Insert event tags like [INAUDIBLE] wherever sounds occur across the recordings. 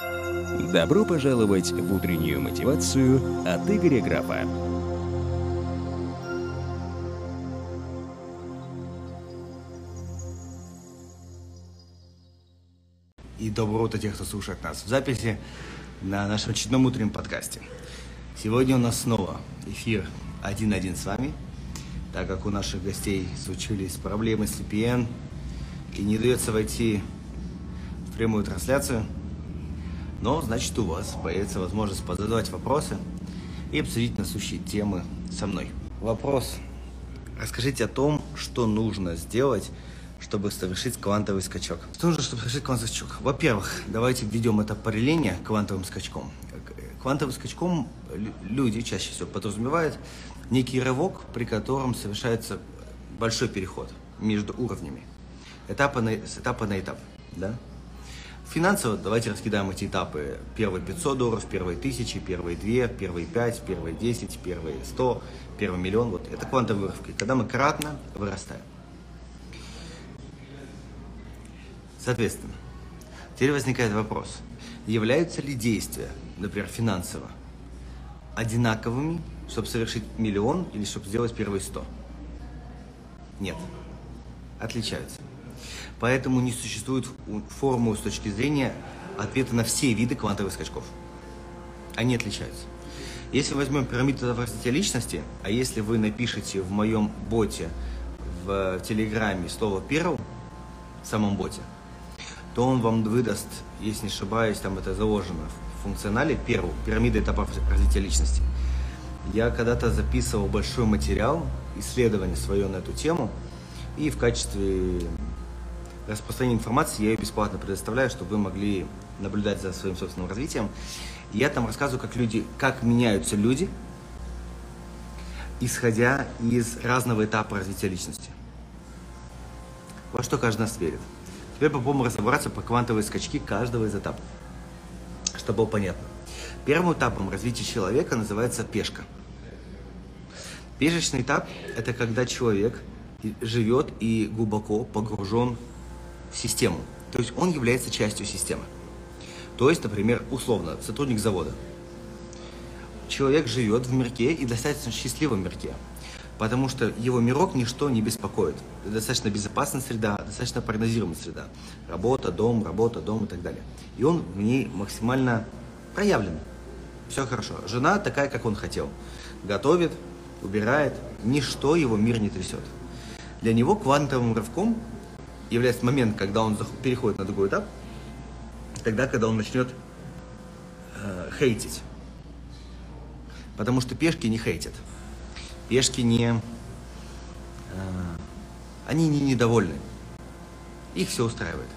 Добро пожаловать в утреннюю мотивацию от Игоря Графа. И доброе утро тех, кто слушает нас в записи на нашем очередном утреннем подкасте. Сегодня у нас снова эфир один-один с вами, так как у наших гостей случились проблемы с VPN и не дается войти в прямую трансляцию – но, значит, у вас появится возможность позадавать вопросы и обсудить насущие темы со мной. Вопрос. Расскажите о том, что нужно сделать, чтобы совершить квантовый скачок. Что нужно, чтобы совершить квантовый скачок? Во-первых, давайте введем это параллельно квантовым скачком. Квантовым скачком люди чаще всего подразумевают некий рывок, при котором совершается большой переход между уровнями. Этапа на, с этапа на этап. Да? Финансово давайте раскидаем эти этапы. Первые 500 долларов, первые 1000, первые 2, первые 5, первые 10, первые 100, первый миллион. Вот это квантовые вырывки, когда мы кратно вырастаем. Соответственно, теперь возникает вопрос. Являются ли действия, например, финансово, одинаковыми, чтобы совершить миллион или чтобы сделать первые 100? Нет. Отличаются. Поэтому не существует формулы с точки зрения ответа на все виды квантовых скачков. Они отличаются. Если возьмем пирамиду развития личности, а если вы напишете в моем боте в Телеграме слово «перл», в самом боте, то он вам выдаст, если не ошибаюсь, там это заложено в функционале «перл», пирамида этапов развития личности. Я когда-то записывал большой материал, исследование свое на эту тему, и в качестве распространение информации я ее бесплатно предоставляю, чтобы вы могли наблюдать за своим собственным развитием. Я там рассказываю, как люди, как меняются люди, исходя из разного этапа развития личности. Во что каждый нас верит. Теперь попробуем разобраться по квантовые скачки каждого из этапов, чтобы было понятно. Первым этапом развития человека называется пешка. Пешечный этап – это когда человек живет и глубоко погружен систему. То есть он является частью системы. То есть, например, условно, сотрудник завода. Человек живет в мирке и достаточно счастливом мирке, потому что его мирок ничто не беспокоит. Это достаточно безопасная среда, достаточно прогнозируемая среда. Работа, дом, работа, дом и так далее. И он в ней максимально проявлен. Все хорошо. Жена такая, как он хотел. Готовит, убирает. Ничто его мир не трясет. Для него квантовым рывком является момент, когда он переходит на другой этап, тогда, когда он начнет э, хейтить. Потому что пешки не хейтят. Пешки не... Э, они не недовольны. Их все устраивает.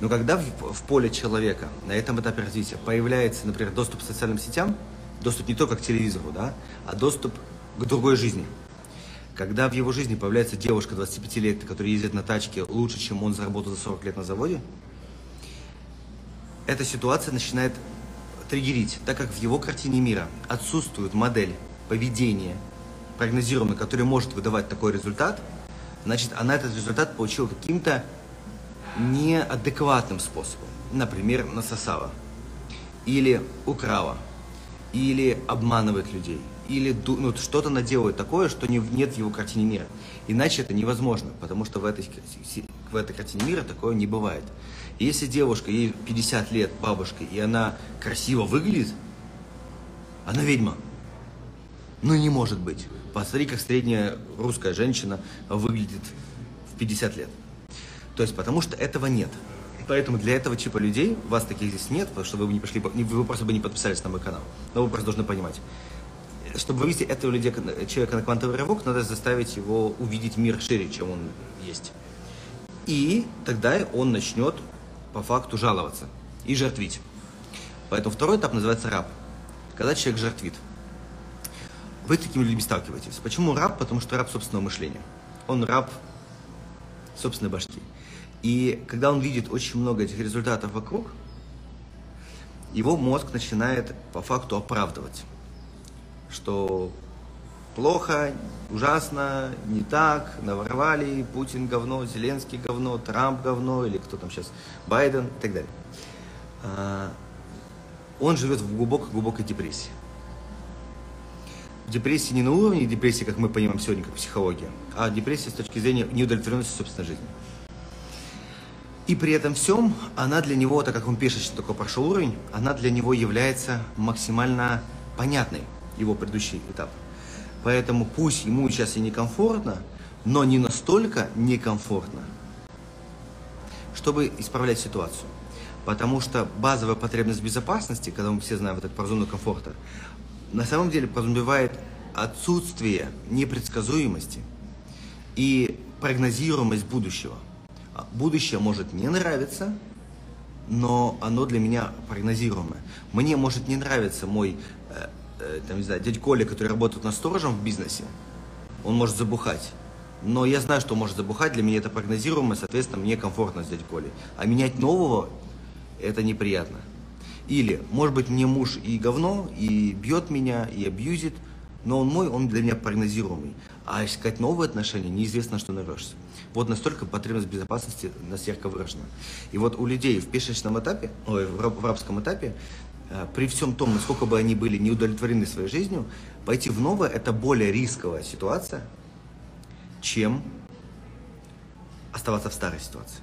Но когда в, в поле человека на этом этапе развития появляется, например, доступ к социальным сетям, доступ не только к телевизору, да, а доступ к другой жизни – когда в его жизни появляется девушка 25 лет, которая ездит на тачке лучше, чем он заработал за 40 лет на заводе, эта ситуация начинает триггерить, так как в его картине мира отсутствует модель поведения прогнозируемая, которая может выдавать такой результат, значит, она этот результат получила каким-то неадекватным способом. Например, насосала, или украла, или обманывает людей – или ну, что-то она такое, что не, нет в его картине мира. Иначе это невозможно, потому что в этой, в этой картине мира такое не бывает. Если девушка, ей 50 лет, бабушка, и она красиво выглядит, она ведьма. Ну не может быть. Посмотри, как средняя русская женщина выглядит в 50 лет. То есть потому что этого нет. Поэтому для этого типа людей, вас таких здесь нет, чтобы вы не пошли, вы просто бы не подписались на мой канал. Но вы просто должны понимать чтобы вывести этого человека на квантовый рывок, надо заставить его увидеть мир шире, чем он есть. И тогда он начнет по факту жаловаться и жертвить. Поэтому второй этап называется раб. Когда человек жертвит. Вы с такими людьми сталкиваетесь. Почему раб? Потому что раб собственного мышления. Он раб собственной башки. И когда он видит очень много этих результатов вокруг, его мозг начинает по факту оправдывать что плохо, ужасно, не так, наворовали, Путин говно, Зеленский говно, Трамп говно, или кто там сейчас, Байден и так далее. А, он живет в глубокой-глубокой депрессии. Депрессия не на уровне депрессии, как мы понимаем сегодня, как психология, а депрессия с точки зрения неудовлетворенности собственной жизни. И при этом всем она для него, так как он пишет, что такое прошел уровень, она для него является максимально понятной, его предыдущий этап. Поэтому пусть ему сейчас и некомфортно, но не настолько некомфортно, чтобы исправлять ситуацию. Потому что базовая потребность безопасности, когда мы все знаем вот это про зону комфорта, на самом деле подразумевает отсутствие непредсказуемости и прогнозируемость будущего. А будущее может не нравиться, но оно для меня прогнозируемое. Мне может не нравиться мой, э, там, не знаю, дядь Коля, который работает на сторожем в бизнесе. Он может забухать. Но я знаю, что может забухать, для меня это прогнозируемо, соответственно, мне комфортно с дядей Колей. А менять нового, это неприятно. Или, может быть, мне муж и говно, и бьет меня, и абьюзит, но он мой, он для меня прогнозируемый. А искать новые отношения, неизвестно, что нарвешься. Вот настолько потребность безопасности нас выражена. И вот у людей в пешечном этапе, ой, в рабском этапе, э, при всем том, насколько бы они были неудовлетворены своей жизнью, пойти в новое – это более рисковая ситуация, чем оставаться в старой ситуации.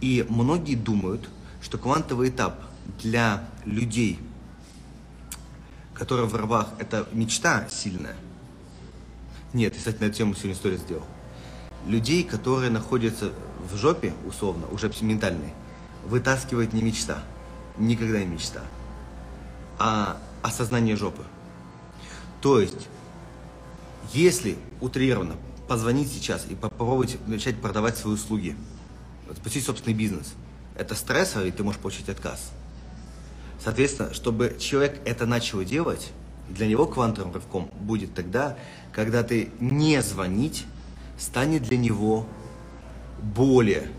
И многие думают, что квантовый этап для людей, которые в рабах, это мечта сильная. Нет, я, кстати, на эту тему сегодня историю сделал. Людей, которые находятся в жопе, условно, уже ментальной, вытаскивает не мечта, никогда не мечта, а осознание жопы. То есть, если утрированно позвонить сейчас и попробовать начать продавать свои услуги, запустить собственный бизнес, это стрессово, и ты можешь получить отказ. Соответственно, чтобы человек это начал делать, для него квантовым рывком будет тогда, когда ты не звонить станет для него более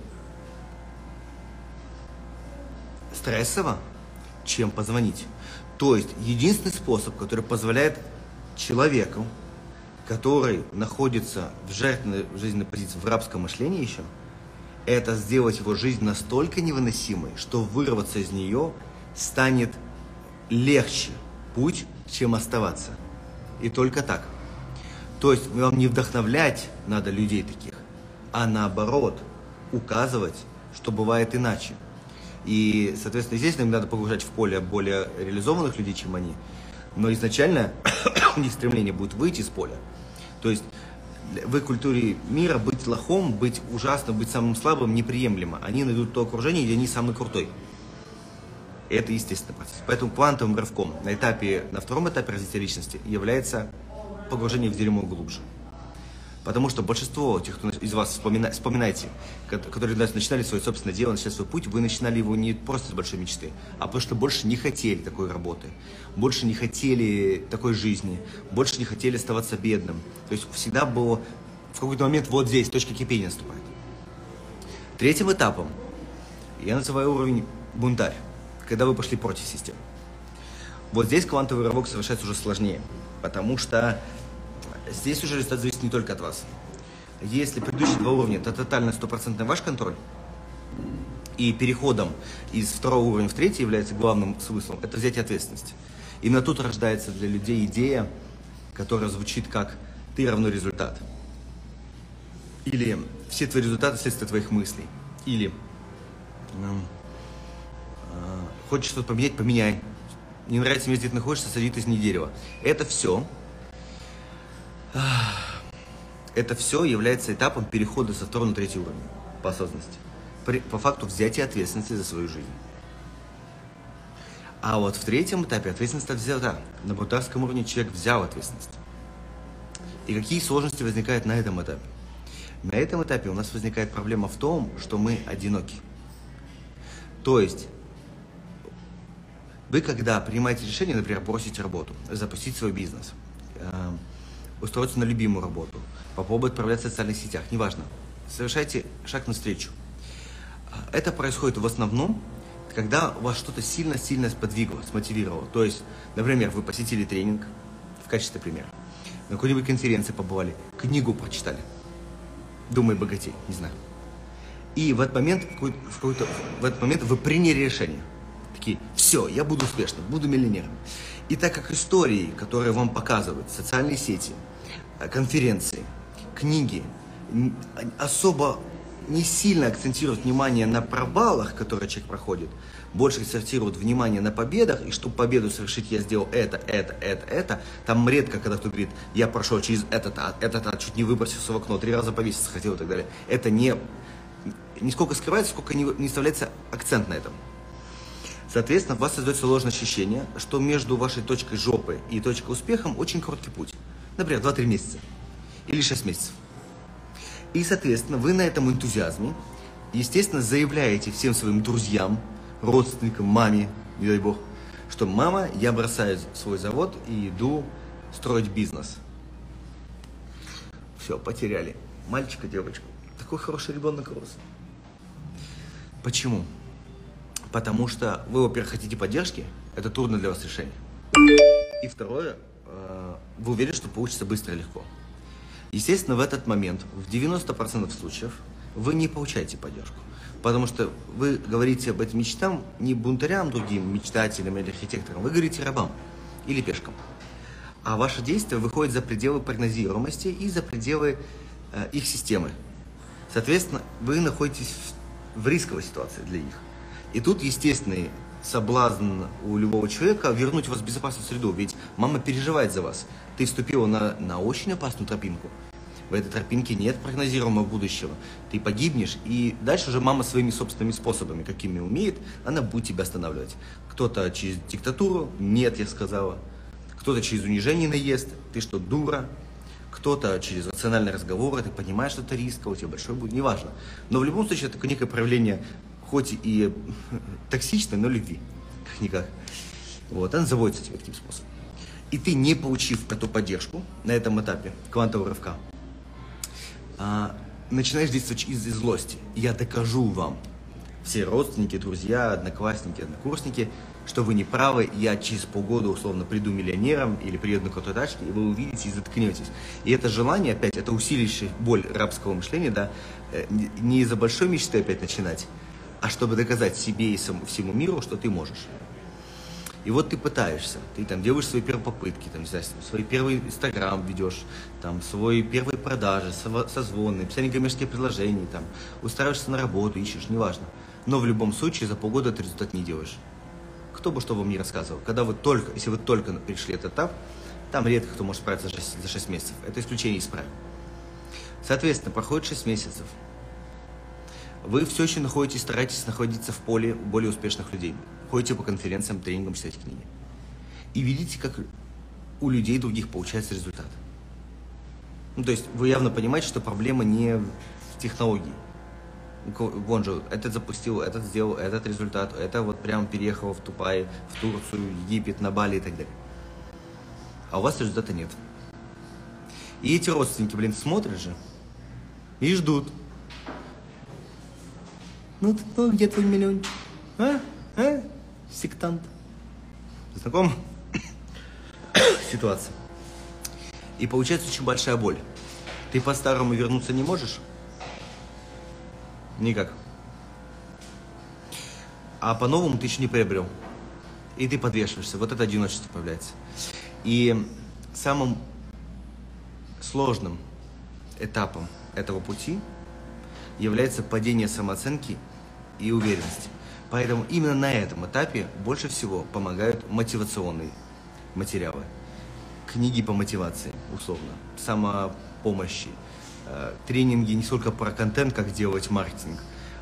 стрессово, чем позвонить. То есть единственный способ, который позволяет человеку, который находится в жертвенной жизненной позиции, в рабском мышлении еще, это сделать его жизнь настолько невыносимой, что вырваться из нее станет легче путь, чем оставаться. И только так. То есть вам не вдохновлять надо людей таких, а наоборот указывать, что бывает иначе. И, соответственно, естественно, им надо погружать в поле более реализованных людей, чем они. Но изначально [COUGHS] у них стремление будет выйти из поля. То есть в их культуре мира быть лохом, быть ужасным, быть самым слабым неприемлемо. Они найдут то окружение, где они самый крутой. Это естественный процесс. Поэтому квантовым рывком на этапе, на втором этапе развития личности является погружение в дерьмо глубже. Потому что большинство тех, кто из вас вспомина, вспоминайте, которые начинали свое собственное дело, начинали свой путь, вы начинали его не просто с большой мечты, а потому что больше не хотели такой работы, больше не хотели такой жизни, больше не хотели оставаться бедным. То есть всегда было в какой-то момент вот здесь точка кипения наступает. Третьим этапом я называю уровень бунтарь когда вы пошли против системы. Вот здесь квантовый рывок совершается уже сложнее, потому что здесь уже результат зависит не только от вас. Если предыдущие два уровня – это тотально стопроцентный ваш контроль, и переходом из второго уровня в третий является главным смыслом, это взять ответственность. Именно тут рождается для людей идея, которая звучит как «ты равно результат». Или «все твои результаты – следствие твоих мыслей». Или Хочешь что-то поменять, поменяй. Не нравится где ты находишься, сади из не дерева. Это все, это все является этапом перехода со второго на третий уровень по осознанности. При, по факту взятия ответственности за свою жизнь. А вот в третьем этапе ответственность взята. На бутарском уровне человек взял ответственность. И какие сложности возникают на этом этапе? На этом этапе у нас возникает проблема в том, что мы одиноки. То есть вы, когда принимаете решение, например, бросить работу, запустить свой бизнес, устроиться на любимую работу, попробовать отправляться в социальных сетях, неважно, совершайте шаг навстречу. Это происходит в основном, когда вас что-то сильно-сильно сподвигло, смотивировало. То есть, например, вы посетили тренинг, в качестве примера, на какой-нибудь конференции побывали, книгу прочитали, «Думай богатей», не знаю. И в этот момент, в, какой-то, в этот момент вы приняли решение – Такие, все, я буду успешным, буду миллионером. И так как истории, которые вам показывают, социальные сети, э, конференции, книги, особо не сильно акцентируют внимание на провалах, которые человек проходит, больше акцентируют внимание на победах, и чтобы победу совершить, я сделал это, это, это, это. Там редко, когда кто говорит, я прошел через этот ад, этот ад, чуть не выбросился в окно, три раза повеситься хотел и так далее. Это не, не сколько скрывается, сколько не, не вставляется акцент на этом. Соответственно, у вас создается ложное ощущение, что между вашей точкой жопы и точкой успехом очень короткий путь. Например, 2-3 месяца или 6 месяцев. И, соответственно, вы на этом энтузиазме, естественно, заявляете всем своим друзьям, родственникам, маме, не дай бог, что мама, я бросаю свой завод и иду строить бизнес. Все, потеряли. Мальчика, девочку. Такой хороший ребенок рос. Почему? Потому что вы, во-первых, хотите поддержки, это трудно для вас решение. И второе, э, вы уверены, что получится быстро и легко. Естественно, в этот момент, в 90% случаев, вы не получаете поддержку. Потому что вы говорите об этом мечтам не бунтарям другим, мечтателям или архитекторам, вы говорите рабам или пешкам. А ваше действие выходит за пределы прогнозируемости и за пределы э, их системы. Соответственно, вы находитесь в, в рисковой ситуации для них. И тут естественный соблазн у любого человека вернуть вас в безопасную среду, ведь мама переживает за вас. Ты вступила на, на очень опасную тропинку. В этой тропинке нет прогнозируемого будущего. Ты погибнешь, и дальше уже мама своими собственными способами, какими умеет, она будет тебя останавливать. Кто-то через диктатуру, нет, я сказала. Кто-то через унижение наест, ты что, дура? Кто-то через рациональные разговоры, ты понимаешь, что это риск, у тебя большой будет, неважно. Но в любом случае это некое проявление хоть и токсичной, но любви, как-никак. Вот, она заводится тебе таким способом. И ты, не получив эту поддержку на этом этапе квантового рывка, а, начинаешь действовать из, из злости. Я докажу вам, все родственники, друзья, одноклассники, однокурсники, что вы не правы, я через полгода условно приду миллионером или приеду на какой-то тачке, и вы увидите и заткнетесь. И это желание, опять, это усиливающее боль рабского мышления, да, э, не из-за большой мечты опять начинать, а чтобы доказать себе и всему миру, что ты можешь. И вот ты пытаешься, ты там делаешь свои первые попытки, там, не знаю, свой первый инстаграм ведешь, там, свой первые продажи, созвоны, писание коммерческих предложений, там, устраиваешься на работу, ищешь, неважно. Но в любом случае за полгода ты результат не делаешь. Кто бы что вам не рассказывал. Когда вы только, если вы только перешли этот этап, там редко кто может справиться за 6, за 6 месяцев. Это исключение из правил. Соответственно, проходит 6 месяцев вы все еще находитесь, стараетесь находиться в поле более успешных людей. Ходите по конференциям, тренингам, читаете книги. И видите, как у людей других получается результат. Ну, то есть вы явно понимаете, что проблема не в технологии. Вон же, этот запустил, этот сделал, этот результат, это вот прям переехал в Тупай, в Турцию, Египет, на Бали и так далее. А у вас результата нет. И эти родственники, блин, смотрят же и ждут. Ну, ну где твой миллиончик? А? А? Сектант. Знаком? [COUGHS] Ситуация. И получается очень большая боль. Ты по-старому вернуться не можешь? Никак. А по-новому ты еще не приобрел. И ты подвешиваешься. Вот это одиночество появляется. И самым сложным этапом этого пути является падение самооценки и уверенности. Поэтому именно на этом этапе больше всего помогают мотивационные материалы. Книги по мотивации, условно, самопомощи, э, тренинги не столько про контент, как делать маркетинг,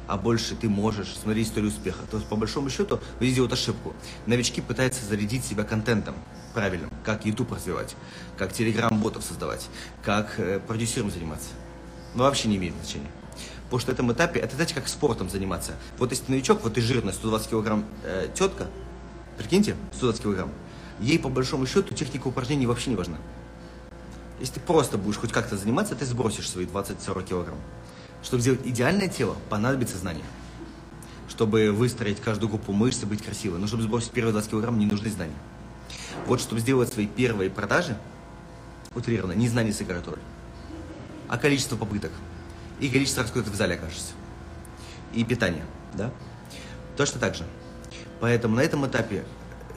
а больше ты можешь смотреть историю успеха. То есть, по большому счету, вы делают ошибку. Новички пытаются зарядить себя контентом правильным, как YouTube развивать, как Telegram-ботов создавать, как э, продюсером заниматься. Но вообще не имеет значения. Потому что на этом этапе, это знаете, как спортом заниматься. Вот если новичок, вот ты жирная, 120 килограмм э, тетка, прикиньте, 120 килограмм, ей по большому счету техника упражнений вообще не важна. Если ты просто будешь хоть как-то заниматься, ты сбросишь свои 20-40 килограмм. Чтобы сделать идеальное тело, понадобится знание. Чтобы выстроить каждую группу мышц и быть красивой. Но чтобы сбросить первые 20 килограмм, не нужны знания. Вот чтобы сделать свои первые продажи, утрированно, не знания сыграют роль, а количество попыток – и количество ты в зале окажешься. И питание, да? Точно так же. Поэтому на этом этапе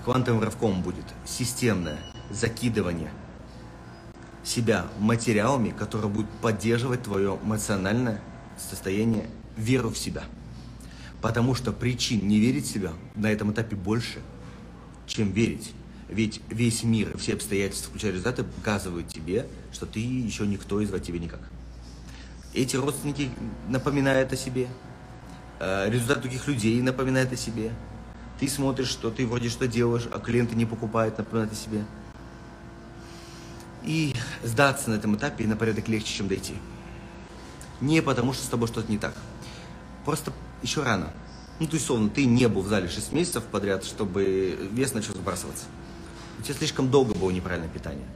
квантовым рывком будет системное закидывание себя материалами, которые будут поддерживать твое эмоциональное состояние, веру в себя. Потому что причин не верить в себя на этом этапе больше, чем верить. Ведь весь мир, все обстоятельства, включая результаты, показывают тебе, что ты еще никто и звать тебе никак. Эти родственники напоминают о себе, э, результат других людей напоминает о себе. Ты смотришь, что ты вроде что делаешь, а клиенты не покупают, напоминают о себе. И сдаться на этом этапе на порядок легче, чем дойти. Не потому, что с тобой что-то не так. Просто еще рано. Ну, то есть, словно, ты не был в зале 6 месяцев подряд, чтобы вес начал сбрасываться. У тебя слишком долго было неправильное питание.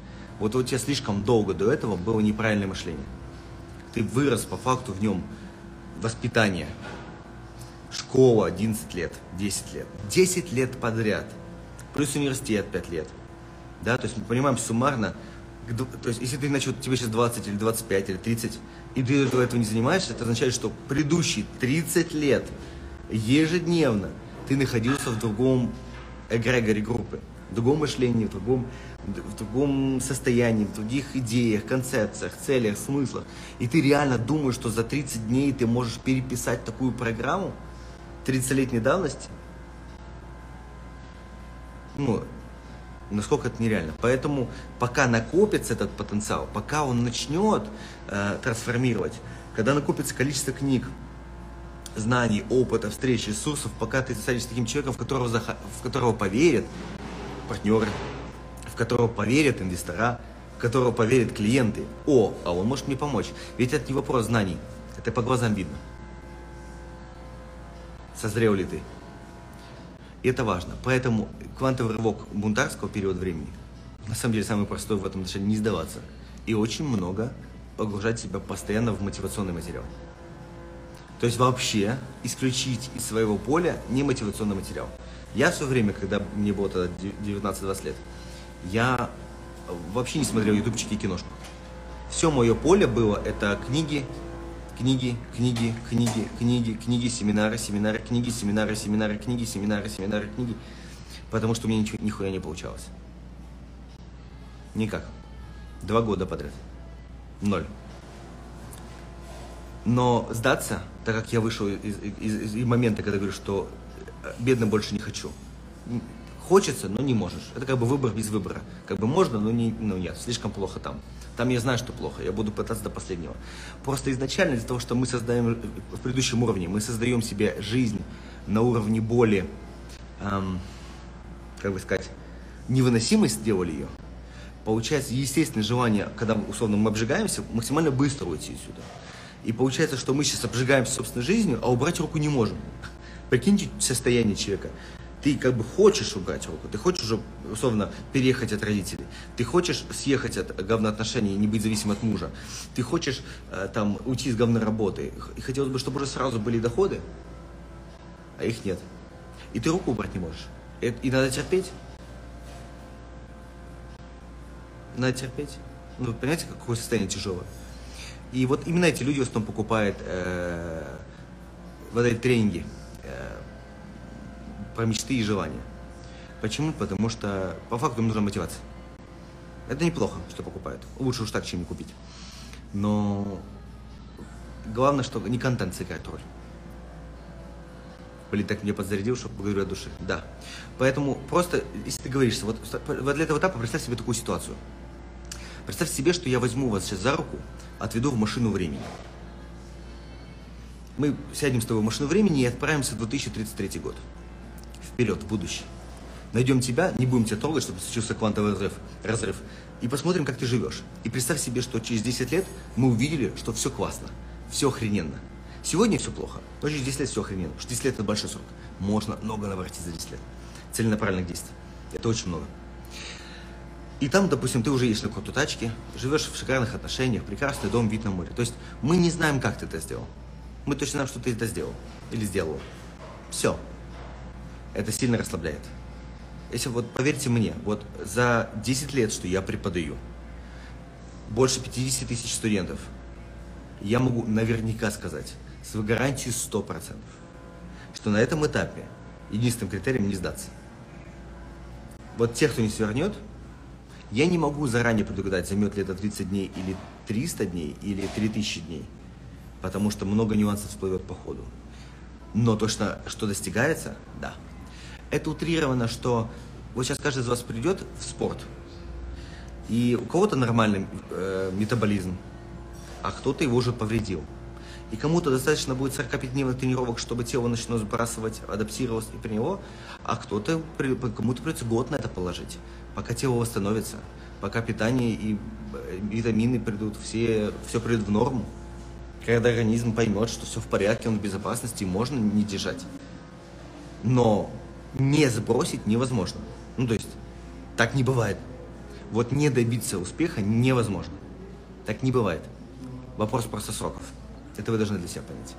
Вот у тебя слишком долго до этого было неправильное мышление. Ты вырос по факту в нем воспитание. Школа 11 лет, 10 лет. 10 лет подряд. Плюс университет 5 лет. Да, то есть мы понимаем суммарно, то есть если ты начал, тебе сейчас 20 или 25 или 30, и ты этого не занимаешься, это означает, что предыдущие 30 лет ежедневно ты находился в другом эгрегоре группы, в другом мышлении, в другом, в другом состоянии, в других идеях, концепциях, целях, смыслах. И ты реально думаешь, что за 30 дней ты можешь переписать такую программу 30-летней давности? Ну, насколько это нереально. Поэтому пока накопится этот потенциал, пока он начнет э, трансформировать, когда накопится количество книг, знаний, опыта, встреч, ресурсов, пока ты станешь таким человеком, в которого, в которого поверят партнеры, в которого поверят инвестора, в которого поверят клиенты. О, а он может мне помочь. Ведь это не вопрос знаний, это по глазам видно. Созрел ли ты? И это важно. Поэтому квантовый рывок бунтарского периода времени, на самом деле самый простой в этом отношении, не сдаваться. И очень много погружать себя постоянно в мотивационный материал. То есть вообще исключить из своего поля не мотивационный материал. Я все время, когда мне было тогда 19-20 лет, я вообще не смотрел ютубчики и киношку. Все мое поле было это книги, книги, книги, книги, книги, книги, семинары, семинары, книги, семинары, семинары, книги, семинары, семинары, книги. Потому что у меня ничего, нихуя не получалось. Никак. Два года подряд. Ноль. Но сдаться, так как я вышел из, из, из момента, когда говорю, что э, бедно больше не хочу. Хочется, но не можешь. Это как бы выбор без выбора. Как бы можно, но, не, но нет, слишком плохо там. Там я знаю, что плохо, я буду пытаться до последнего. Просто изначально из-за того, что мы создаем в предыдущем уровне, мы создаем себе жизнь на уровне боли, эм, как бы сказать, невыносимость сделали ее, получается естественное желание, когда условно мы обжигаемся, максимально быстро уйти отсюда. И получается, что мы сейчас обжигаемся собственной жизнью, а убрать руку не можем. Прикиньте состояние человека. Ты как бы хочешь убрать руку, ты хочешь уже, условно, переехать от родителей, ты хочешь съехать от говноотношений и не быть зависимым от мужа, ты хочешь э, там уйти из говной работы, и хотелось бы, чтобы уже сразу были доходы, а их нет. И ты руку убрать не можешь. И, и надо терпеть. Надо терпеть. Ну, понимаете, какое состояние тяжелое. И вот именно эти люди в основном покупают э, вот эти тренинги про мечты и желания. Почему? Потому что по факту им нужна мотивация. Это неплохо, что покупают. Лучше уж так, чем не купить. Но главное, что не контент сыграет роль. Блин, так меня подзарядил, что поговорю от души. Да. Поэтому просто, если ты говоришь, вот, вот для этого этапа представь себе такую ситуацию. Представь себе, что я возьму вас сейчас за руку, отведу в машину времени. Мы сядем с тобой в машину времени и отправимся в 2033 год. Вперед, в будущее. Найдем тебя, не будем тебя трогать, чтобы случился квантовый разрыв, разрыв. И посмотрим, как ты живешь. И представь себе, что через 10 лет мы увидели, что все классно, все охрененно. Сегодня все плохо, но через 10 лет все охрененно. Потому что 10 лет это большой срок. Можно много наворотить за 10 лет. Целенаправленных действий. Это очень много. И там, допустим, ты уже едешь на какой-то тачке, живешь в шикарных отношениях, прекрасный дом, вид на море. То есть мы не знаем, как ты это сделал. Мы точно знаем, что ты это сделал или сделал. Все. Это сильно расслабляет. Если вот поверьте мне, вот за 10 лет, что я преподаю, больше 50 тысяч студентов, я могу наверняка сказать, с гарантией 100%, что на этом этапе единственным критерием не сдаться. Вот тех, кто не свернет, я не могу заранее предугадать, займет ли это 30 дней или 300 дней, или 3000 дней, потому что много нюансов всплывет по ходу. Но точно, что достигается, да. Это утрировано, что вот сейчас каждый из вас придет в спорт, и у кого-то нормальный э, метаболизм, а кто-то его уже повредил. И кому-то достаточно будет 45-дневных тренировок, чтобы тело начало сбрасывать, адаптировалось и при него, а кто-то, кому-то придется год на это положить, пока тело восстановится, пока питание и э, витамины придут, все, все придет в норму. Когда организм поймет, что все в порядке, он в безопасности, можно не держать. Но не сбросить невозможно. Ну, то есть, так не бывает. Вот не добиться успеха невозможно. Так не бывает. Вопрос просто сроков. Это вы должны для себя понять.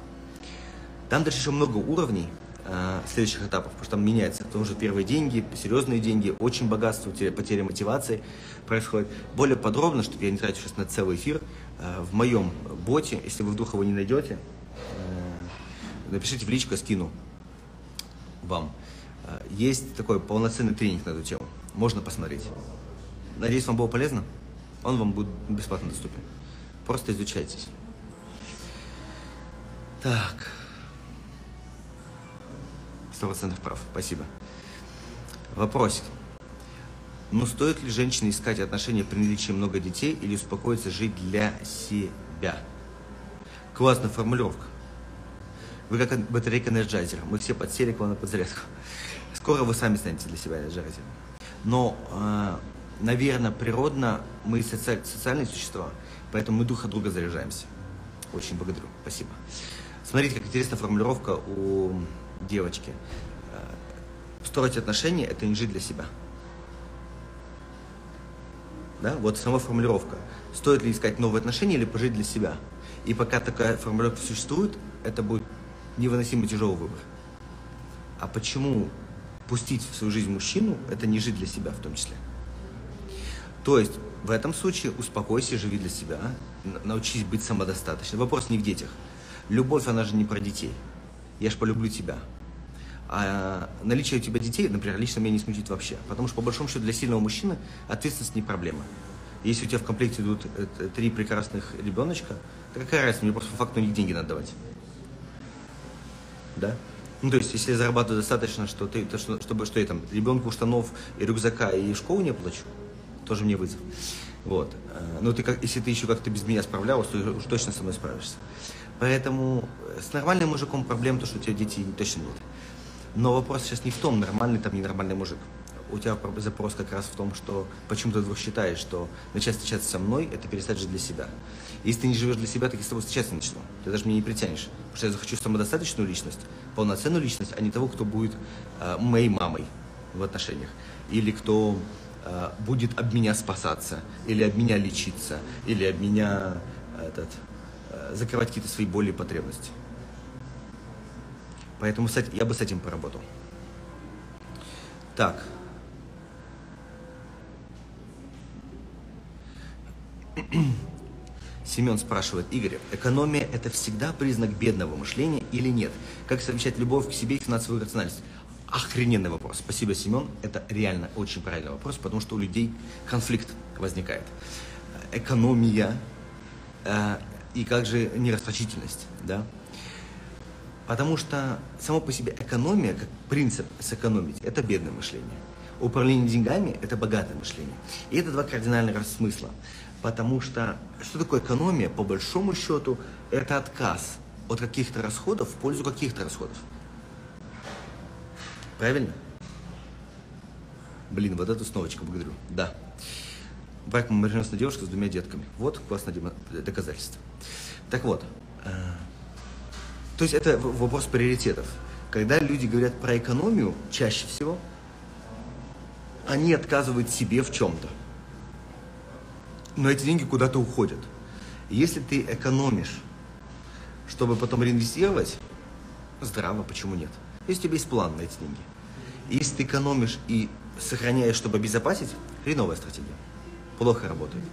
Там дальше еще много уровней э, следующих этапов, потому что там меняется. Потому что первые деньги, серьезные деньги, очень богатство, потеря мотивации происходит. Более подробно, чтобы я не тратил сейчас на целый эфир, в моем боте, если вы вдруг его не найдете, э, напишите в личку, скину вам. Э, есть такой полноценный тренинг на эту тему. Можно посмотреть. Надеюсь, вам было полезно. Он вам будет бесплатно доступен. Просто изучайтесь. Так. Сто процентов прав. Спасибо. Вопросик. Ну, стоит ли женщине искать отношения при наличии много детей или успокоиться жить для себя? Классная формулировка. Вы как батарейка энерджайзера. Мы все подсели к вам на подзарядку. Скоро вы сами станете для себя энерджайзером. Но, э, наверное, природно мы соци- социальные существа, поэтому мы друг от друга заряжаемся. Очень благодарю. Спасибо. Смотрите, как интересная формулировка у девочки. Э, строить отношения – это не жить для себя. Да? Вот сама формулировка. Стоит ли искать новые отношения или пожить для себя? И пока такая формулировка существует, это будет невыносимо тяжелый выбор. А почему пустить в свою жизнь мужчину – это не жить для себя в том числе? То есть в этом случае успокойся, живи для себя, научись быть самодостаточным. Вопрос не в детях – Любовь, она же не про детей. Я же полюблю тебя. А наличие у тебя детей, например, лично меня не смутит вообще. Потому что, по большому счету, для сильного мужчины ответственность не проблема. Если у тебя в комплекте идут э, три прекрасных ребеночка, то какая разница, мне просто по факту у них деньги надо давать. Да? Ну, то есть, если я зарабатываю достаточно, что ты, то, что, чтобы, что я там, ребенку штанов и рюкзака и школу не плачу, тоже мне вызов. Вот. Э, но ты как, если ты еще как-то без меня справлялась, то уж точно со мной справишься. Поэтому с нормальным мужиком проблем, то, что у тебя детей точно нет. Но вопрос сейчас не в том, нормальный там, ненормальный мужик. У тебя запрос как раз в том, что почему ты вдруг считаешь, что начать встречаться со мной, это перестать жить для себя. Если ты не живешь для себя, так я с тобой встречаться начну. Ты даже меня не притянешь. Потому что я захочу самодостаточную личность, полноценную личность, а не того, кто будет э, моей мамой в отношениях. Или кто э, будет об меня спасаться, или об меня лечиться, или об меня этот, закрывать какие-то свои боли и потребности. Поэтому я бы с этим поработал. Так. [CLEARS THROAT] Семен спрашивает, Игорь, экономия – это всегда признак бедного мышления или нет? Как совмещать любовь к себе и финансовую рациональность? Охрененный вопрос. Спасибо, Семен. Это реально очень правильный вопрос, потому что у людей конфликт возникает. Экономия э, и как же нерасточительность, да? Потому что само по себе экономия, как принцип сэкономить, это бедное мышление. Управление деньгами – это богатое мышление. И это два кардинальных смысла. Потому что что такое экономия? По большому счету, это отказ от каких-то расходов в пользу каких-то расходов. Правильно? Блин, вот эту сновочку благодарю. Да. Брак на девушка с двумя детками. Вот классное доказательство. Так вот, э, то есть это вопрос приоритетов. Когда люди говорят про экономию, чаще всего они отказывают себе в чем-то. Но эти деньги куда-то уходят. Если ты экономишь, чтобы потом реинвестировать, здраво, почему нет? Если у тебя есть план на эти деньги. Если ты экономишь и сохраняешь, чтобы обезопасить, хреновая стратегия плохо работает.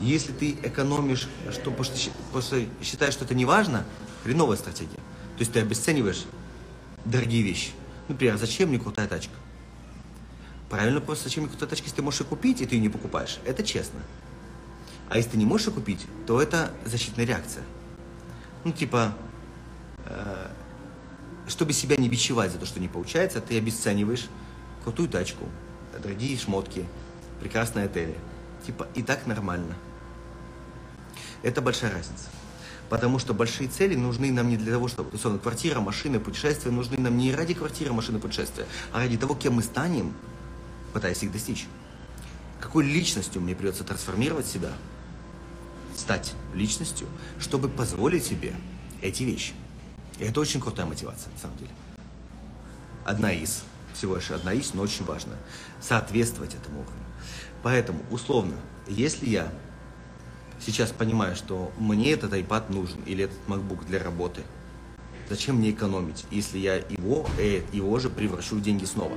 Если ты экономишь, что, потому что считаешь, что это не важно, хреновая стратегия. То есть ты обесцениваешь дорогие вещи. Например, зачем мне крутая тачка? Правильно просто, зачем мне крутая тачка, если ты можешь ее купить, и ты ее не покупаешь? Это честно. А если ты не можешь ее купить, то это защитная реакция. Ну, типа, э, чтобы себя не бичевать за то, что не получается, ты обесцениваешь крутую тачку, дорогие шмотки, прекрасные отели. Типа, и так нормально. Это большая разница. Потому что большие цели нужны нам не для того, чтобы, условно, квартира, машина, путешествия нужны нам не ради квартиры, машины, путешествия, а ради того, кем мы станем, пытаясь их достичь. Какой личностью мне придется трансформировать себя, стать личностью, чтобы позволить себе эти вещи. И это очень крутая мотивация, на самом деле. Одна из, всего лишь одна из, но очень важно. Соответствовать этому уровню. Поэтому, условно, если я сейчас понимаю, что мне этот iPad нужен или этот MacBook для работы, зачем мне экономить, если я его, э, его же превращу в деньги снова?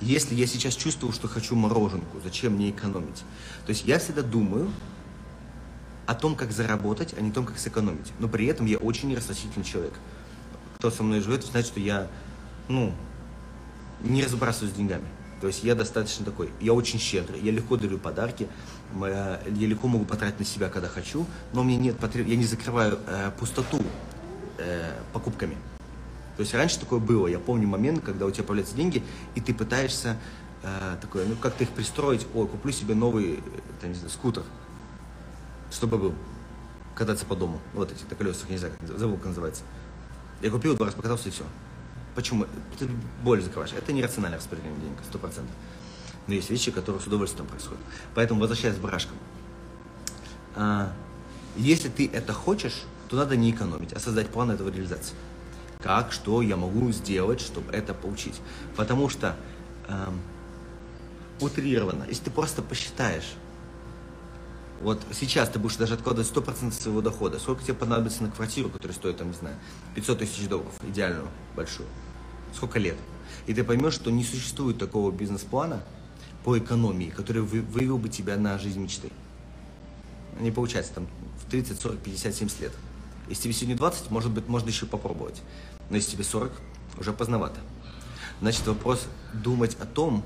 Если я сейчас чувствую, что хочу мороженку, зачем мне экономить? То есть я всегда думаю о том, как заработать, а не о том, как сэкономить. Но при этом я очень расточительный человек. Кто со мной живет, знает, что я, ну, не разбрасываюсь деньгами. То есть я достаточно такой, я очень щедрый, я легко дарю подарки, я легко могу потратить на себя, когда хочу, но мне нет потреб... я не закрываю э, пустоту э, покупками. То есть раньше такое было, я помню момент, когда у тебя появляются деньги, и ты пытаешься э, такое, ну как-то их пристроить, ой, куплю себе новый, это, не знаю, скутер, чтобы был, кататься по дому, вот эти на колесах, не знаю, забыл, как называется. Я купил, два раза покатался и все. Почему? Ты боль закрываешь. Это нерациональное распределение денег, сто процентов. Но есть вещи, которые с удовольствием происходят. Поэтому, возвращаясь к барашкам. А, если ты это хочешь, то надо не экономить, а создать план этого реализации. Как, что я могу сделать, чтобы это получить. Потому что э, утрированно, если ты просто посчитаешь, вот сейчас ты будешь даже откладывать 100% своего дохода. Сколько тебе понадобится на квартиру, которая стоит, там, не знаю, 500 тысяч долларов, идеальную, большую? Сколько лет? И ты поймешь, что не существует такого бизнес-плана по экономии, который вывел бы тебя на жизнь мечты. Не получается там в 30, 40, 50, 70 лет. Если тебе сегодня 20, может быть, можно еще попробовать. Но если тебе 40, уже поздновато. Значит, вопрос думать о том,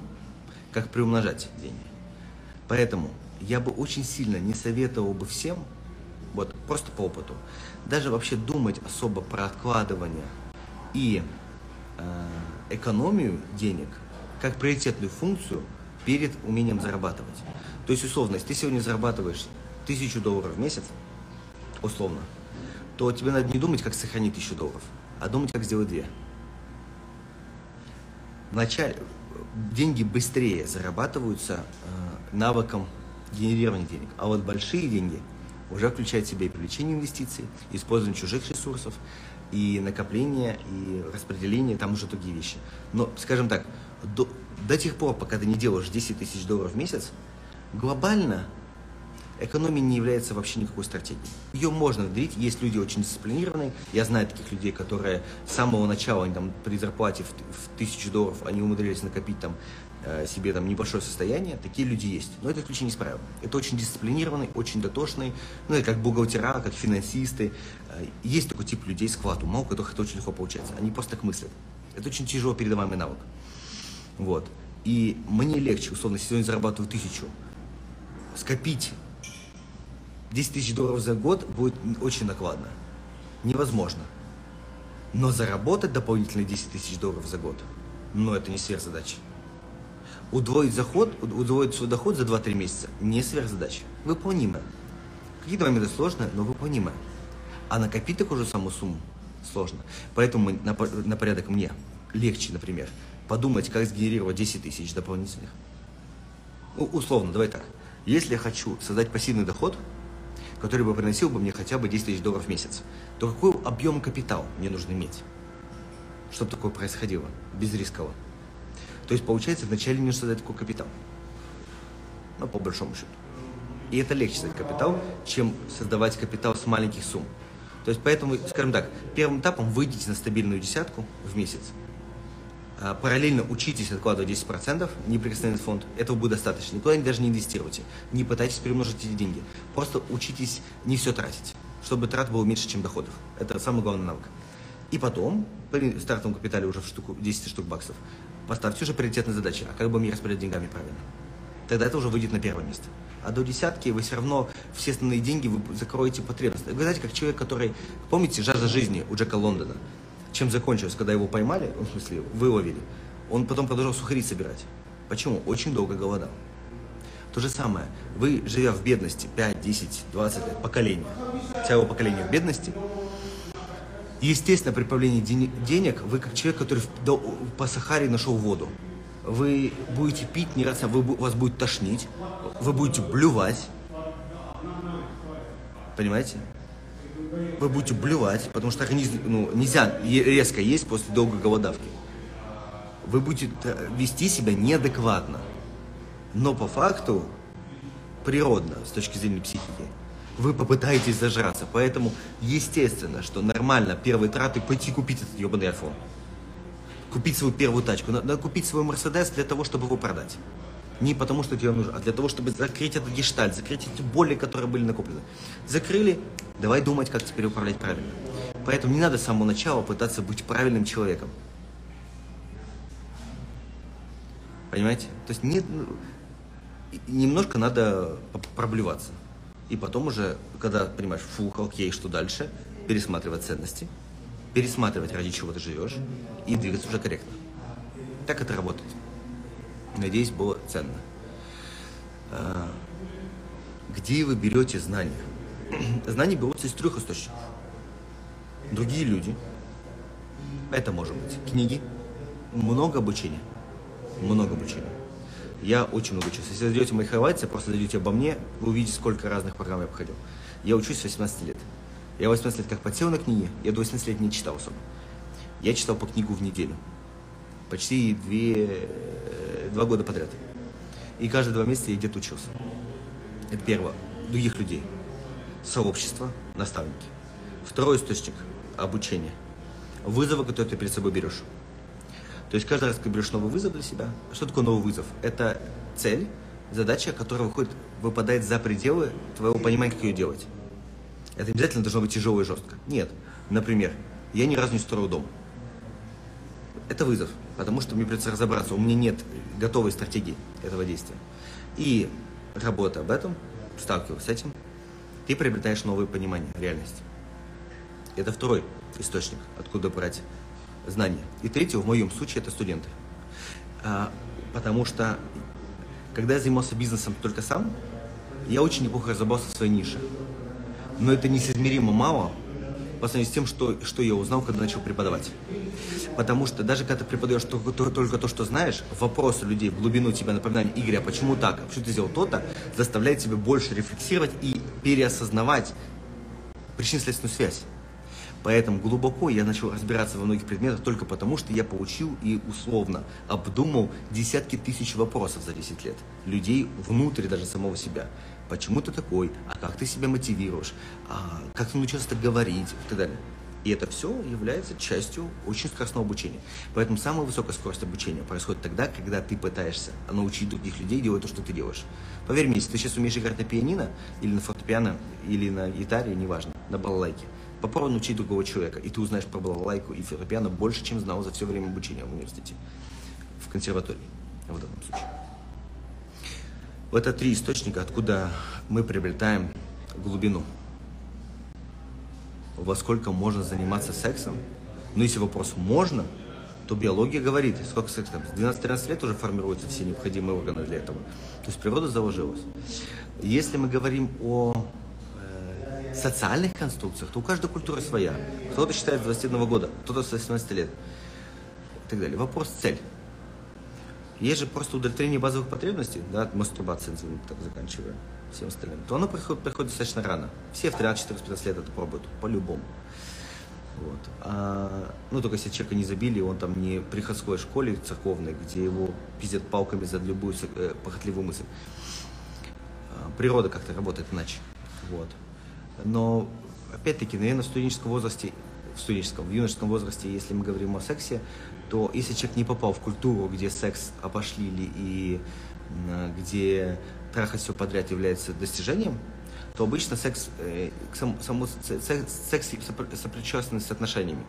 как приумножать деньги. Поэтому я бы очень сильно не советовал бы всем, вот просто по опыту, даже вообще думать особо про откладывание и э, экономию денег как приоритетную функцию перед умением зарабатывать. То есть, условно, если ты сегодня зарабатываешь тысячу долларов в месяц, условно, то тебе надо не думать, как сохранить тысячу долларов, а думать, как сделать две. Вначале деньги быстрее зарабатываются э, навыком генерирования денег. А вот большие деньги уже включают в себя и привлечение инвестиций, использование чужих ресурсов, и накопление, и распределение, там уже другие вещи. Но, скажем так, до, до тех пор, пока ты не делаешь 10 тысяч долларов в месяц, глобально экономия не является вообще никакой стратегией. Ее можно внедрить, есть люди очень дисциплинированные, я знаю таких людей, которые с самого начала, они там при зарплате в, в тысячу долларов, они умудрились накопить там Э, себе там небольшое состояние, такие люди есть. Но это исключение из правил. Это очень дисциплинированный, очень дотошный, ну, это как бухгалтера, как финансисты. Э, есть такой тип людей, склад ума, у которых это очень легко получается. Они просто так мыслят. Это очень тяжело передаваемый навык. Вот. И мне легче, условно, сегодня зарабатываю тысячу, скопить 10 тысяч долларов за год будет очень накладно. Невозможно. Но заработать дополнительные 10 тысяч долларов за год, ну, это не сверхзадача удвоить заход, удвоить свой доход за 2-3 месяца не сверхзадача. Выполнимо. Какие-то моменты сложные, но выполнимо. А накопить такую же самую сумму сложно. Поэтому на, на порядок мне легче, например, подумать, как сгенерировать 10 тысяч дополнительных. Ну, условно, давай так. Если я хочу создать пассивный доход, который бы приносил бы мне хотя бы 10 тысяч долларов в месяц, то какой объем капитала мне нужно иметь, чтобы такое происходило, без рискового? То есть, получается, вначале нужно создать такой капитал. Ну, по большому счету. И это легче создать капитал, чем создавать капитал с маленьких сумм. То есть, поэтому, скажем так, первым этапом выйдите на стабильную десятку в месяц. А, параллельно учитесь откладывать 10%, неприкосновенный фонд, этого будет достаточно. Никуда даже не инвестируйте, не пытайтесь перемножить эти деньги. Просто учитесь не все тратить, чтобы трат был меньше, чем доходов. Это самый главный навык. И потом, при стартовом капитале уже в штуку, 10 штук баксов, поставьте уже приоритетные задачи. А как бы мне распределять деньгами правильно? Тогда это уже выйдет на первое место. А до десятки вы все равно все основные деньги вы закроете потребность. Вы знаете, как человек, который... Помните «Жажда жизни» у Джека Лондона? Чем закончилось, когда его поймали, в смысле, выловили? Он потом продолжал сухари собирать. Почему? Очень долго голодал. То же самое. Вы, живя в бедности 5, 10, 20 лет, поколение, целое поколение в бедности, естественно, при появлении денег вы как человек, который по Сахаре нашел воду. Вы будете пить не раз, вы, вас будет тошнить, вы будете блювать. Понимаете? Вы будете блювать, потому что организм, ну, нельзя резко есть после долгой голодавки. Вы будете вести себя неадекватно. Но по факту, природно, с точки зрения психики, вы попытаетесь зажраться. Поэтому, естественно, что нормально первые траты пойти купить этот ебаный iPhone. Купить свою первую тачку. Надо купить свой Мерседес для того, чтобы его продать. Не потому, что тебе нужно, а для того, чтобы закрыть этот гештальт, закрыть эти боли, которые были накоплены. Закрыли, давай думать, как теперь управлять правильно. Поэтому не надо с самого начала пытаться быть правильным человеком. Понимаете? То есть нет, ну, немножко надо проблеваться. И потом уже, когда понимаешь, фу, окей, что дальше, пересматривать ценности, пересматривать, ради чего ты живешь, и двигаться уже корректно. Так это работает. Надеюсь, было ценно. А, где вы берете знания? [CLEARS THROAT] Знания берутся из трех источников. Другие люди. Это может быть книги, много обучения. Много обучения. Я очень много учусь. Если зайдете мои хайлайты, просто зайдете обо мне, вы увидите, сколько разных программ я проходил. Я учусь с 18 лет. Я 18 лет как подсел на книги, я до 18 лет не читал особо. Я читал по книгу в неделю. Почти две, два года подряд. И каждые два месяца я где-то учился. Это первое. Других людей. Сообщество, наставники. Второй источник – обучение. Вызовы, которые ты перед собой берешь. То есть каждый раз, когда берешь новый вызов для себя, что такое новый вызов? Это цель, задача, которая выходит, выпадает за пределы твоего понимания, как ее делать. Это обязательно должно быть тяжело и жестко. Нет. Например, я ни разу не строил дом. Это вызов, потому что мне придется разобраться. У меня нет готовой стратегии этого действия. И работа об этом, сталкиваясь с этим, ты приобретаешь новое понимание реальности. Это второй источник, откуда брать знания. И третье, в моем случае, это студенты. А, потому что, когда я занимался бизнесом только сам, я очень неплохо разобрался в своей нише. Но это несоизмеримо мало по сравнению с тем, что, что я узнал, когда начал преподавать. Потому что даже когда ты преподаешь только, только то, что знаешь, вопросы людей глубину тебя напоминания, Игорь, а почему так, почему ты сделал то-то, заставляет тебя больше рефлексировать и переосознавать причинно-следственную связь. Поэтому глубоко я начал разбираться во многих предметах только потому, что я получил и условно обдумал десятки тысяч вопросов за 10 лет. Людей внутрь даже самого себя. Почему ты такой? А как ты себя мотивируешь? А как ты научился так говорить? И так далее. И это все является частью очень скоростного обучения. Поэтому самая высокая скорость обучения происходит тогда, когда ты пытаешься научить других людей делать то, что ты делаешь. Поверь мне, если ты сейчас умеешь играть на пианино, или на фортепиано, или на гитаре, неважно, на балалайке, Попробуй научить другого человека, и ты узнаешь про балалайку и фортепиано больше, чем знал за все время обучения в университете, в консерватории, в данном случае. Это три источника, откуда мы приобретаем глубину. Во сколько можно заниматься сексом? Но если вопрос «можно», то биология говорит, сколько секса там, с 12-13 лет уже формируются все необходимые органы для этого. То есть природа заложилась. Если мы говорим о социальных конструкциях, то у каждой культуры своя. Кто-то считает с 21 года, кто-то с 18 лет и так далее. Вопрос цель. Есть же просто удовлетворение базовых потребностей, да, мастурбация, так заканчивая всем остальным, то оно приходит, приходит достаточно рано. Все в 13, 14, 15 лет это пробуют, по-любому. Вот. А, ну, только если человека не забили, он там не при приходской школе церковной, где его пиздят палками за любую э, похотливую мысль. А, природа как-то работает иначе. Вот. Но, опять-таки, наверное, в студенческом возрасте, в студенческом, в юношеском возрасте, если мы говорим о сексе, то если человек не попал в культуру, где секс опошлили и где трахать все подряд является достижением, то обычно секс, э, само, само, секс, секс сопричастен с отношениями.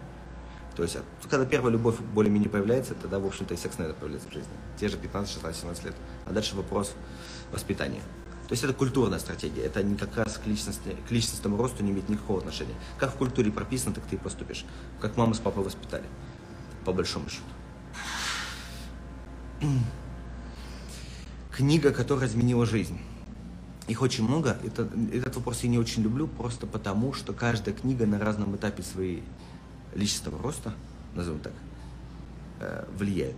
То есть, когда первая любовь более-менее появляется, тогда, в общем-то, и секс, наверное, появляется в жизни. Те же 15, 16, 17 лет. А дальше вопрос воспитания. То есть это культурная стратегия, это не как раз к, личности, к личностному росту не имеет никакого отношения. Как в культуре прописано, так ты и поступишь. Как мама с папой воспитали, по большому счету. Книга, которая изменила жизнь. Их очень много. Это, этот вопрос я не очень люблю, просто потому, что каждая книга на разном этапе своей личностного роста, назовем так, э, влияет.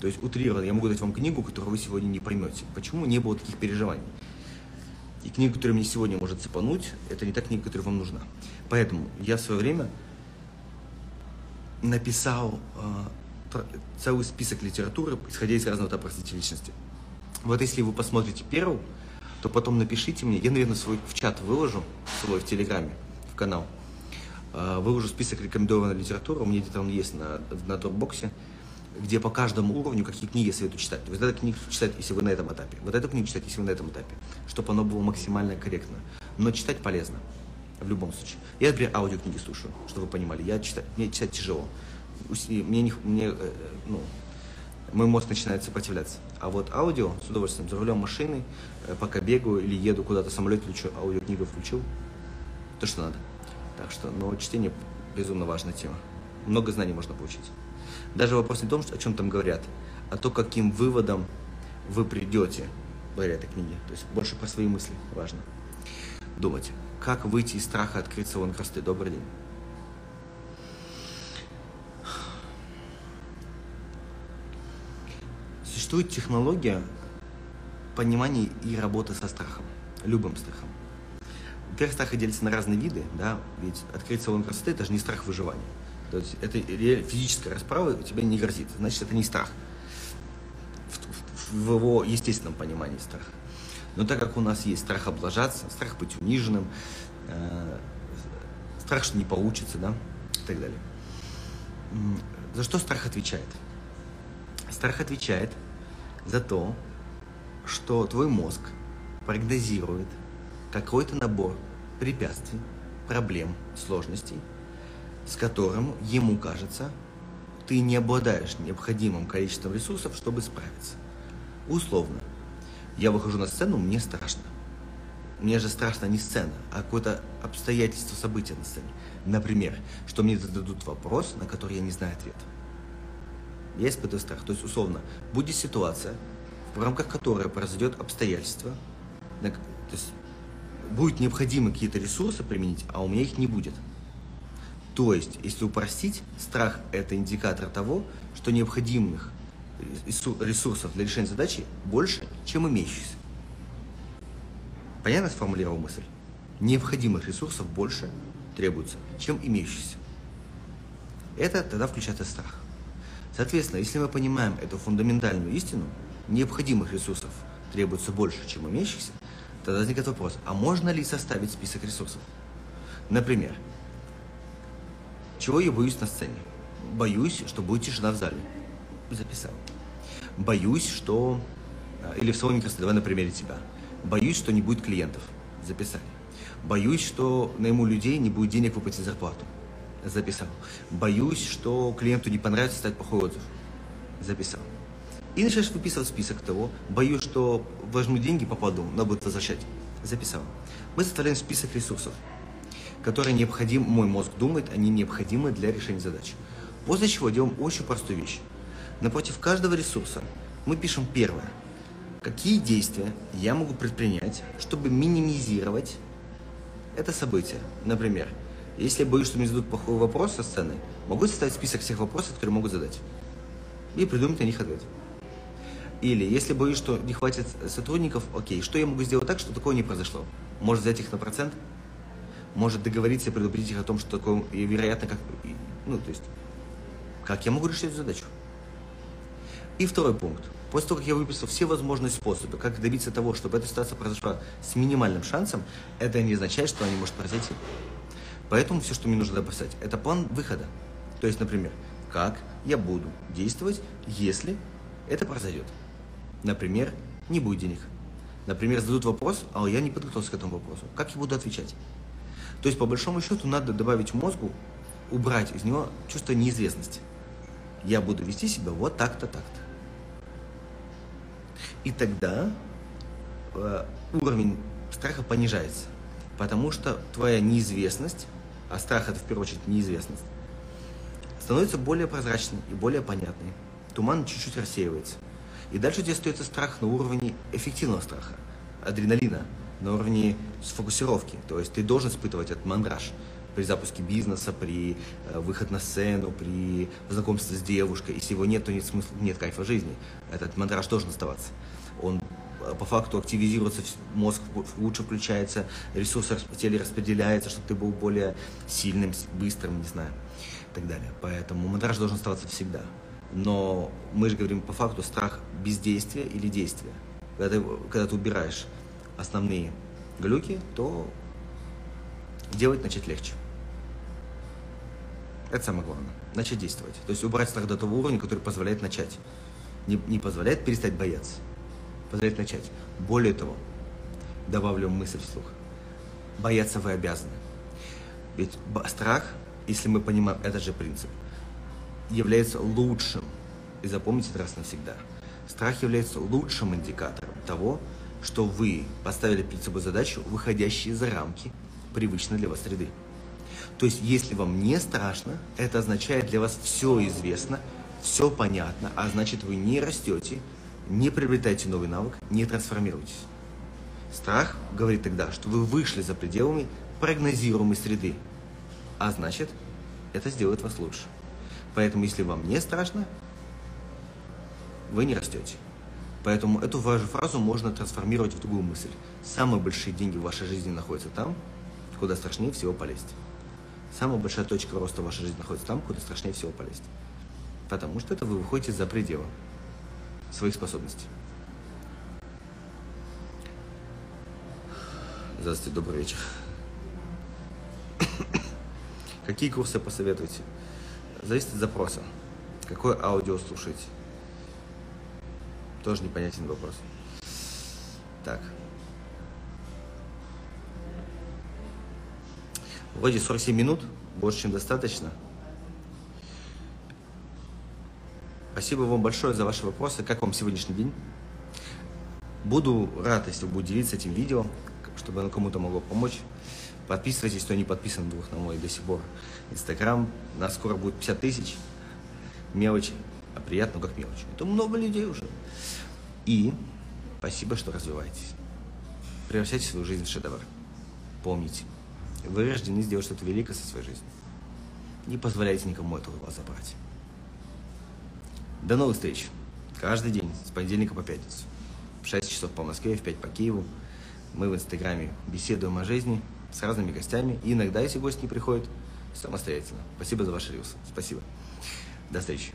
То есть утрированно я могу дать вам книгу, которую вы сегодня не поймете. Почему не было таких переживаний? И книга, которая мне сегодня может цепануть, это не та книга, которая вам нужна. Поэтому я в свое время написал э, целый список литературы, исходя из разного этапа развития личности. Вот если вы посмотрите первую, то потом напишите мне, я, наверное, свой в чат выложу, свой в Телеграме, в канал, э, выложу список рекомендованной литературы, у меня где-то он есть на, на дропбоксе, где по каждому уровню какие книги советую читать. Вот эту книгу читать, если вы на этом этапе. Вот эту книгу читать, если вы на этом этапе. Чтобы оно было максимально корректно. Но читать полезно. В любом случае. Я, например, аудиокниги слушаю, чтобы вы понимали. Я читаю, мне читать тяжело. Мне, не, мне э, ну, мой мозг начинает сопротивляться. А вот аудио с удовольствием, за рулем машины, э, пока бегаю или еду куда-то, самолет включу, аудиокнигу включил, то, что надо. Так что, ну, чтение безумно важная тема. Много знаний можно получить. Даже вопрос не в том, о чем там говорят, а то, каким выводом вы придете благодаря этой книге. То есть больше про свои мысли важно думать. Как выйти из страха открыть салон красоты? Добрый день. Существует технология понимания и работы со страхом, любым страхом. Во-первых, страхи делятся на разные виды, да, ведь открыть салон красоты – это же не страх выживания. То есть это физическая расправа тебе не грозит. Значит, это не страх. В, в, в его естественном понимании страх. Но так как у нас есть страх облажаться, страх быть униженным, э, страх, что не получится, да, и так далее. За что страх отвечает? Страх отвечает за то, что твой мозг прогнозирует какой-то набор препятствий, проблем, сложностей – с которым ему кажется, ты не обладаешь необходимым количеством ресурсов, чтобы справиться. Условно, я выхожу на сцену, мне страшно. Мне же страшно не сцена, а какое-то обстоятельство, события на сцене. Например, что мне зададут вопрос, на который я не знаю ответ. Я испытываю страх. То есть, условно, будет ситуация, в рамках которой произойдет обстоятельство, то есть будет необходимы какие-то ресурсы применить, а у меня их не будет. То есть, если упростить, страх – это индикатор того, что необходимых ресурсов для решения задачи больше, чем имеющихся. Понятно сформулировал мысль? Необходимых ресурсов больше требуется, чем имеющихся. Это тогда включается страх. Соответственно, если мы понимаем эту фундаментальную истину, необходимых ресурсов требуется больше, чем имеющихся, тогда возникает вопрос, а можно ли составить список ресурсов? Например, чего я боюсь на сцене? Боюсь, что будет тишина в зале. Записал. Боюсь, что... А, или в салоне красоты, давай на примере тебя. Боюсь, что не будет клиентов. Записали. Боюсь, что найму людей, не будет денег выплатить зарплату. Записал. Боюсь, что клиенту не понравится стать плохой отзыв. Записал. И начинаешь выписывать список того. Боюсь, что возьму деньги, попаду, надо будет возвращать. Записал. Мы составляем список ресурсов которые необходим, мой мозг думает, они необходимы для решения задач. После чего делаем очень простую вещь. Напротив каждого ресурса мы пишем первое. Какие действия я могу предпринять, чтобы минимизировать это событие? Например, если я боюсь, что мне зададут плохой вопрос со сцены, могу составить список всех вопросов, которые могут задать. И придумать на них ответ. Или если боюсь, что не хватит сотрудников, окей, что я могу сделать так, чтобы такого не произошло? Может взять их на процент? Может договориться и предупредить их о том, что такое вероятно, как, ну, то есть, как я могу решить эту задачу. И второй пункт. После того, как я выписал все возможные способы, как добиться того, чтобы эта ситуация произошла с минимальным шансом, это не означает, что она не может произойти. Поэтому все, что мне нужно написать, это план выхода. То есть, например, как я буду действовать, если это произойдет. Например, не будет денег. Например, зададут вопрос, а я не подготовился к этому вопросу. Как я буду отвечать? То есть, по большому счету, надо добавить мозгу убрать из него чувство неизвестности. Я буду вести себя вот так-то, так-то. И тогда э, уровень страха понижается. Потому что твоя неизвестность, а страх это в первую очередь неизвестность, становится более прозрачной и более понятной. Туман чуть-чуть рассеивается. И дальше у тебя остается страх на уровне эффективного страха, адреналина, на уровне сфокусировки. То есть ты должен испытывать этот мандраж при запуске бизнеса, при э, выход на сцену, при знакомстве с девушкой. Если его нет, то нет смысла, нет кайфа жизни. Этот мандраж должен оставаться. Он э, по факту активизируется, мозг лучше включается, ресурсы в теле распределяется, чтобы ты был более сильным, быстрым, не знаю, и так далее. Поэтому мандраж должен оставаться всегда. Но мы же говорим по факту страх бездействия или действия. Когда ты, когда ты убираешь основные глюки, то делать начать легче. Это самое главное. Начать действовать. То есть убрать страх до того уровня, который позволяет начать. Не, не позволяет перестать бояться. Позволяет начать. Более того, добавлю мысль вслух. Бояться вы обязаны. Ведь страх, если мы понимаем этот же принцип, является лучшим, и запомните это раз навсегда, страх является лучшим индикатором того, что вы поставили перед собой задачу, выходящие за рамки привычной для вас среды. То есть, если вам не страшно, это означает для вас все известно, все понятно, а значит вы не растете, не приобретаете новый навык, не трансформируетесь. Страх говорит тогда, что вы вышли за пределами прогнозируемой среды, а значит, это сделает вас лучше. Поэтому, если вам не страшно, вы не растете. Поэтому эту вашу фразу можно трансформировать в другую мысль. Самые большие деньги в вашей жизни находятся там, куда страшнее всего полезть. Самая большая точка роста в вашей жизни находится там, куда страшнее всего полезть. Потому что это вы выходите за пределы своих способностей. Здравствуйте, добрый вечер. Какие курсы посоветуете? Зависит от запроса. Какое аудио слушаете? Тоже непонятен вопрос. Так. Вроде 47 минут, больше, чем достаточно. Спасибо вам большое за ваши вопросы. Как вам сегодняшний день? Буду рад, если вы будете делиться этим видео, чтобы оно кому-то могло помочь. Подписывайтесь, кто не подписан вдруг на мой до сих пор Инстаграм. Нас скоро будет 50 тысяч. Мелочи. А приятно, как мелочь. Это много людей уже. И спасибо, что развиваетесь. Превращайте свою жизнь в шедевр. Помните, вы рождены сделать что-то великое со своей жизнью. Не позволяйте никому этого у вас забрать. До новых встреч. Каждый день, с понедельника по пятницу. В 6 часов по Москве, в 5 по Киеву. Мы в Инстаграме беседуем о жизни с разными гостями. И иногда, если гость не приходит, самостоятельно. Спасибо за ваши рилсы. Спасибо. До встречи.